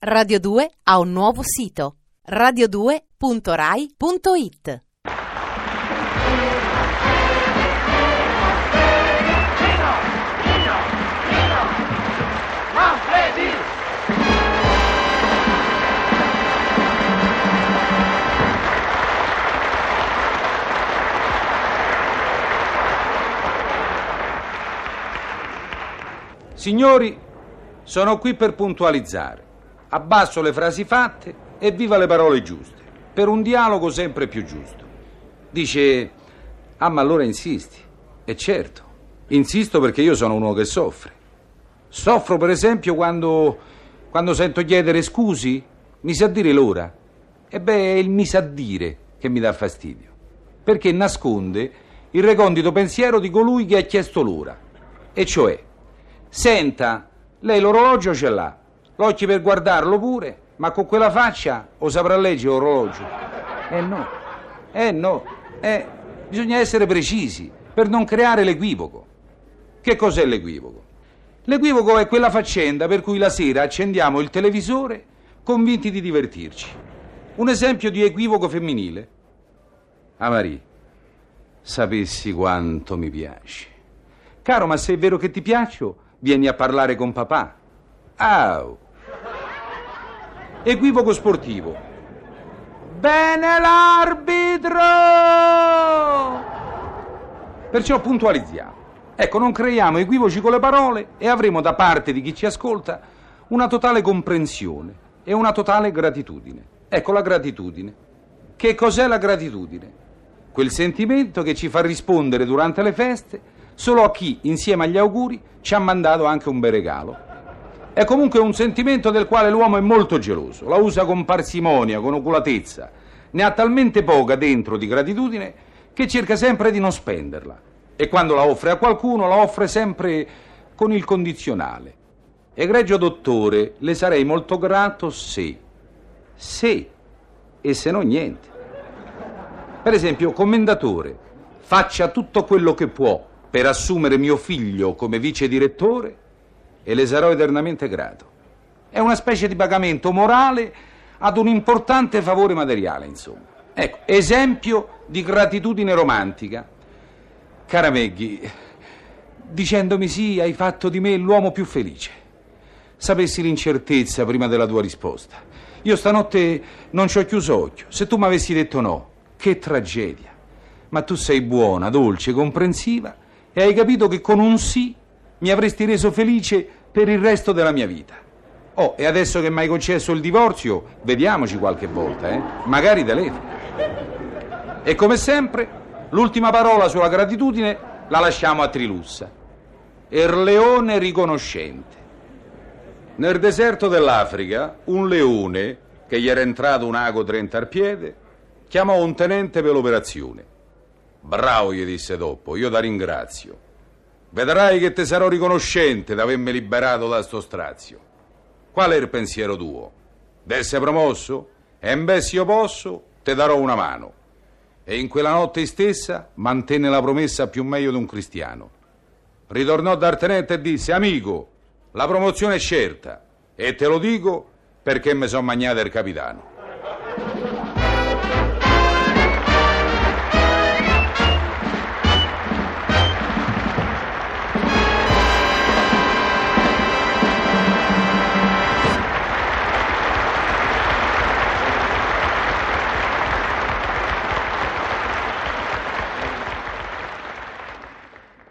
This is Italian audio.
Radio 2 ha un nuovo sito radio2.rai.it. Signori, sono qui per puntualizzare. Abbasso le frasi fatte e viva le parole giuste, per un dialogo sempre più giusto. Dice, ah ma allora insisti. E certo, insisto perché io sono uno che soffre. Soffro per esempio quando, quando sento chiedere scusi, mi sa dire l'ora. E beh, è il mi sa dire che mi dà fastidio, perché nasconde il recondito pensiero di colui che ha chiesto l'ora. E cioè, senta, lei l'orologio ce l'ha, l'occhio per guardarlo pure, ma con quella faccia o saprà leggere l'orologio? Eh no, eh no, eh, bisogna essere precisi per non creare l'equivoco. Che cos'è l'equivoco? L'equivoco è quella faccenda per cui la sera accendiamo il televisore convinti di divertirci. Un esempio di equivoco femminile. Marie, sapessi quanto mi piaci. Caro, ma se è vero che ti piaccio, vieni a parlare con papà. Au. Equivoco sportivo. Bene l'arbitro! Perciò puntualizziamo. Ecco, non creiamo equivoci con le parole e avremo da parte di chi ci ascolta una totale comprensione e una totale gratitudine. Ecco la gratitudine. Che cos'è la gratitudine? Quel sentimento che ci fa rispondere durante le feste solo a chi, insieme agli auguri, ci ha mandato anche un bel regalo. È comunque un sentimento del quale l'uomo è molto geloso, la usa con parsimonia, con oculatezza, ne ha talmente poca dentro di gratitudine che cerca sempre di non spenderla e quando la offre a qualcuno la offre sempre con il condizionale. Egregio dottore, le sarei molto grato se, se e se no niente. Per esempio, commendatore, faccia tutto quello che può per assumere mio figlio come vice direttore e le sarò eternamente grato. È una specie di pagamento morale ad un importante favore materiale, insomma. Ecco, esempio di gratitudine romantica. Cara Maggie, dicendomi sì, hai fatto di me l'uomo più felice. Sapessi l'incertezza prima della tua risposta. Io stanotte non ci ho chiuso occhio. Se tu mi avessi detto no, che tragedia. Ma tu sei buona, dolce, comprensiva e hai capito che con un sì mi avresti reso felice per il resto della mia vita. Oh, e adesso che mi hai concesso il divorzio, vediamoci qualche volta, eh? Magari telefono. E come sempre, l'ultima parola sulla gratitudine la lasciamo a Trilussa. Erleone riconoscente. Nel deserto dell'Africa, un leone, che gli era entrato un ago al piede, chiamò un tenente per l'operazione. Bravo, gli disse dopo, io ti ringrazio. Vedrai che te sarò riconoscente d'avermi liberato da sto strazio. Qual è il pensiero tuo? D'essere promosso? E in se io posso, te darò una mano. E in quella notte stessa mantenne la promessa più meglio di un cristiano. Ritornò dal tenente e disse, amico, la promozione è certa. E te lo dico perché mi sono magnato il capitano.